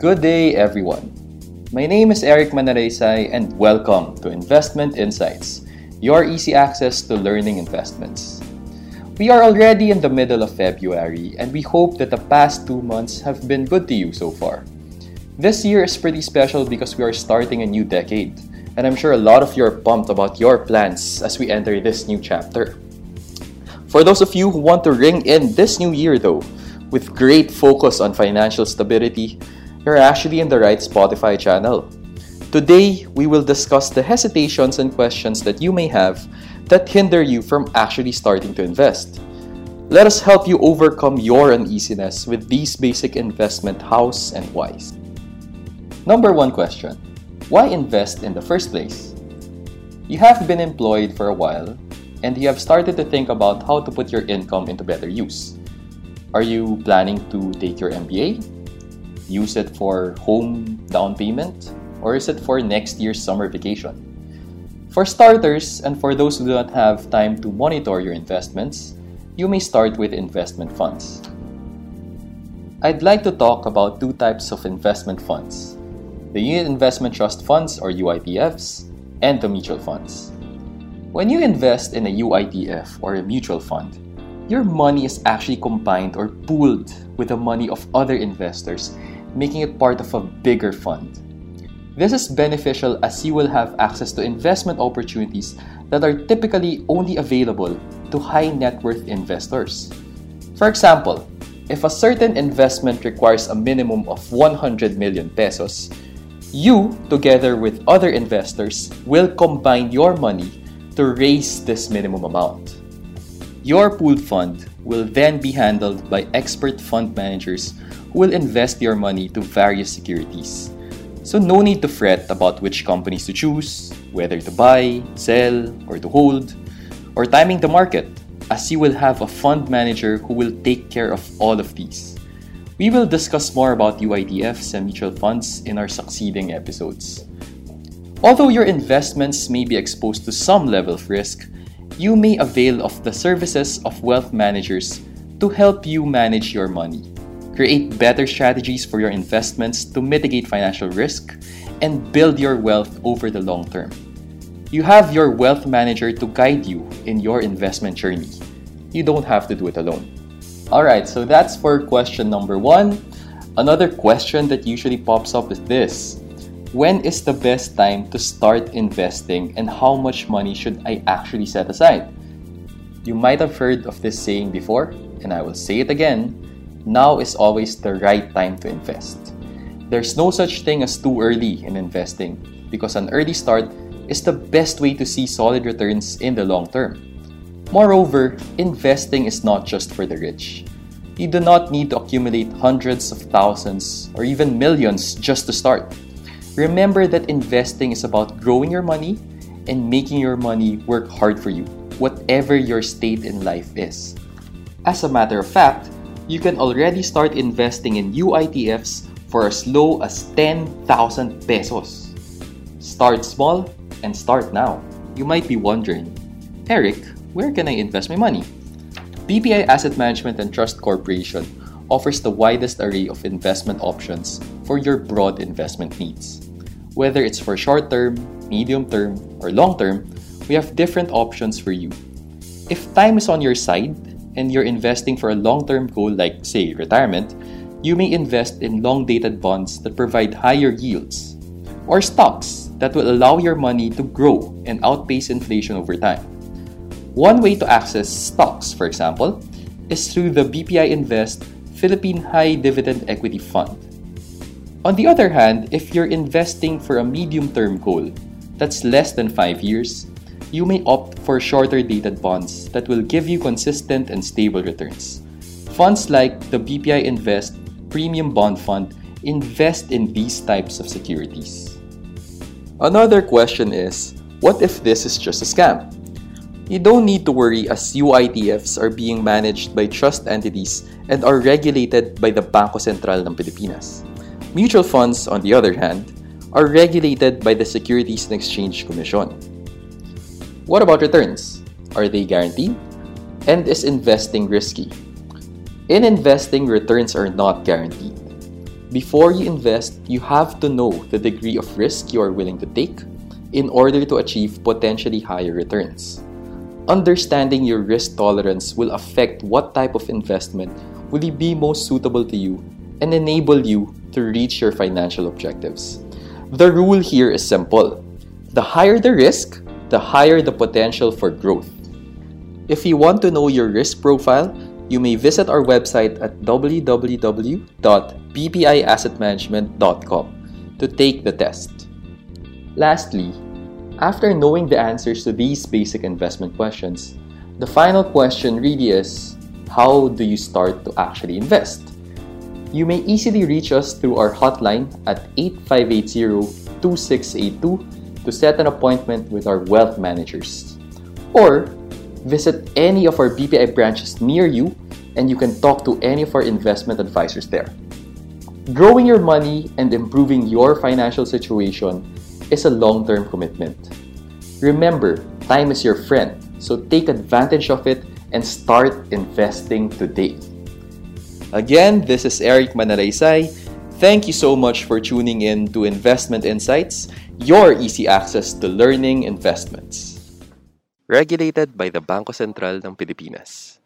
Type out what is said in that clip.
Good day, everyone. My name is Eric Manaraysay and welcome to Investment Insights, your easy access to learning investments. We are already in the middle of February and we hope that the past two months have been good to you so far. This year is pretty special because we are starting a new decade, and I'm sure a lot of you are pumped about your plans as we enter this new chapter. For those of you who want to ring in this new year, though, with great focus on financial stability, you're actually in the right Spotify channel. Today, we will discuss the hesitations and questions that you may have that hinder you from actually starting to invest. Let us help you overcome your uneasiness with these basic investment hows and whys. Number one question Why invest in the first place? You have been employed for a while and you have started to think about how to put your income into better use. Are you planning to take your MBA? Use it for home down payment, or is it for next year's summer vacation? For starters, and for those who do not have time to monitor your investments, you may start with investment funds. I'd like to talk about two types of investment funds the Unit Investment Trust Funds, or UITFs, and the mutual funds. When you invest in a UITF or a mutual fund, your money is actually combined or pooled with the money of other investors making it part of a bigger fund. This is beneficial as you will have access to investment opportunities that are typically only available to high net worth investors. For example, if a certain investment requires a minimum of 100 million pesos, you, together with other investors, will combine your money to raise this minimum amount. Your pooled fund will then be handled by expert fund managers who will invest your money to various securities. So, no need to fret about which companies to choose, whether to buy, sell, or to hold, or timing the market, as you will have a fund manager who will take care of all of these. We will discuss more about UITFs and mutual funds in our succeeding episodes. Although your investments may be exposed to some level of risk, you may avail of the services of wealth managers to help you manage your money create better strategies for your investments to mitigate financial risk, and build your wealth over the long term. You have your wealth manager to guide you in your investment journey. You don't have to do it alone. Alright, so that's for question number one. Another question that usually pops up is this When is the best time to start investing, and how much money should I actually set aside? You might have heard of this saying before, and I will say it again now is always the right time to invest. There's no such thing as too early in investing because an early start is the best way to see solid returns in the long term. Moreover, investing is not just for the rich. You do not need to accumulate hundreds of thousands or even millions just to start. Remember that investing is about growing your money and making your money work hard for you, whatever your state in life is. As a matter of fact, you can already start investing in UITFs for as low as 10,000 pesos. Start small and start now. You might be wondering, Eric, where can I invest my money? BPI Asset Management and Trust Corporation offers the widest array of investment options for your broad investment needs. Whether it's for short term, medium term, or long term, we have different options for you. If time is on your side, and you're investing for a long term goal like, say, retirement, you may invest in long dated bonds that provide higher yields, or stocks that will allow your money to grow and outpace inflation over time. One way to access stocks, for example, is through the BPI Invest Philippine High Dividend Equity Fund. On the other hand, if you're investing for a medium term goal that's less than 5 years, you may opt for shorter dated bonds that will give you consistent and stable returns. Funds like the BPI Invest Premium Bond Fund invest in these types of securities. Another question is what if this is just a scam? You don't need to worry as UITFs are being managed by trust entities and are regulated by the Banco Central ng Pilipinas. Mutual funds, on the other hand, are regulated by the Securities and Exchange Commission. What about returns? Are they guaranteed? And is investing risky? In investing, returns are not guaranteed. Before you invest, you have to know the degree of risk you are willing to take in order to achieve potentially higher returns. Understanding your risk tolerance will affect what type of investment will be most suitable to you and enable you to reach your financial objectives. The rule here is simple. The higher the risk, the higher the potential for growth. If you want to know your risk profile, you may visit our website at www.bpiassetmanagement.com to take the test. Lastly, after knowing the answers to these basic investment questions, the final question really is how do you start to actually invest? You may easily reach us through our hotline at 8580-2682 to set an appointment with our wealth managers. Or visit any of our BPI branches near you and you can talk to any of our investment advisors there. Growing your money and improving your financial situation is a long-term commitment. Remember, time is your friend, so take advantage of it and start investing today. Again, this is Eric Manaraysay. Thank you so much for tuning in to Investment Insights, your easy access to learning investments. Regulated by the Banco Central ng Pilipinas.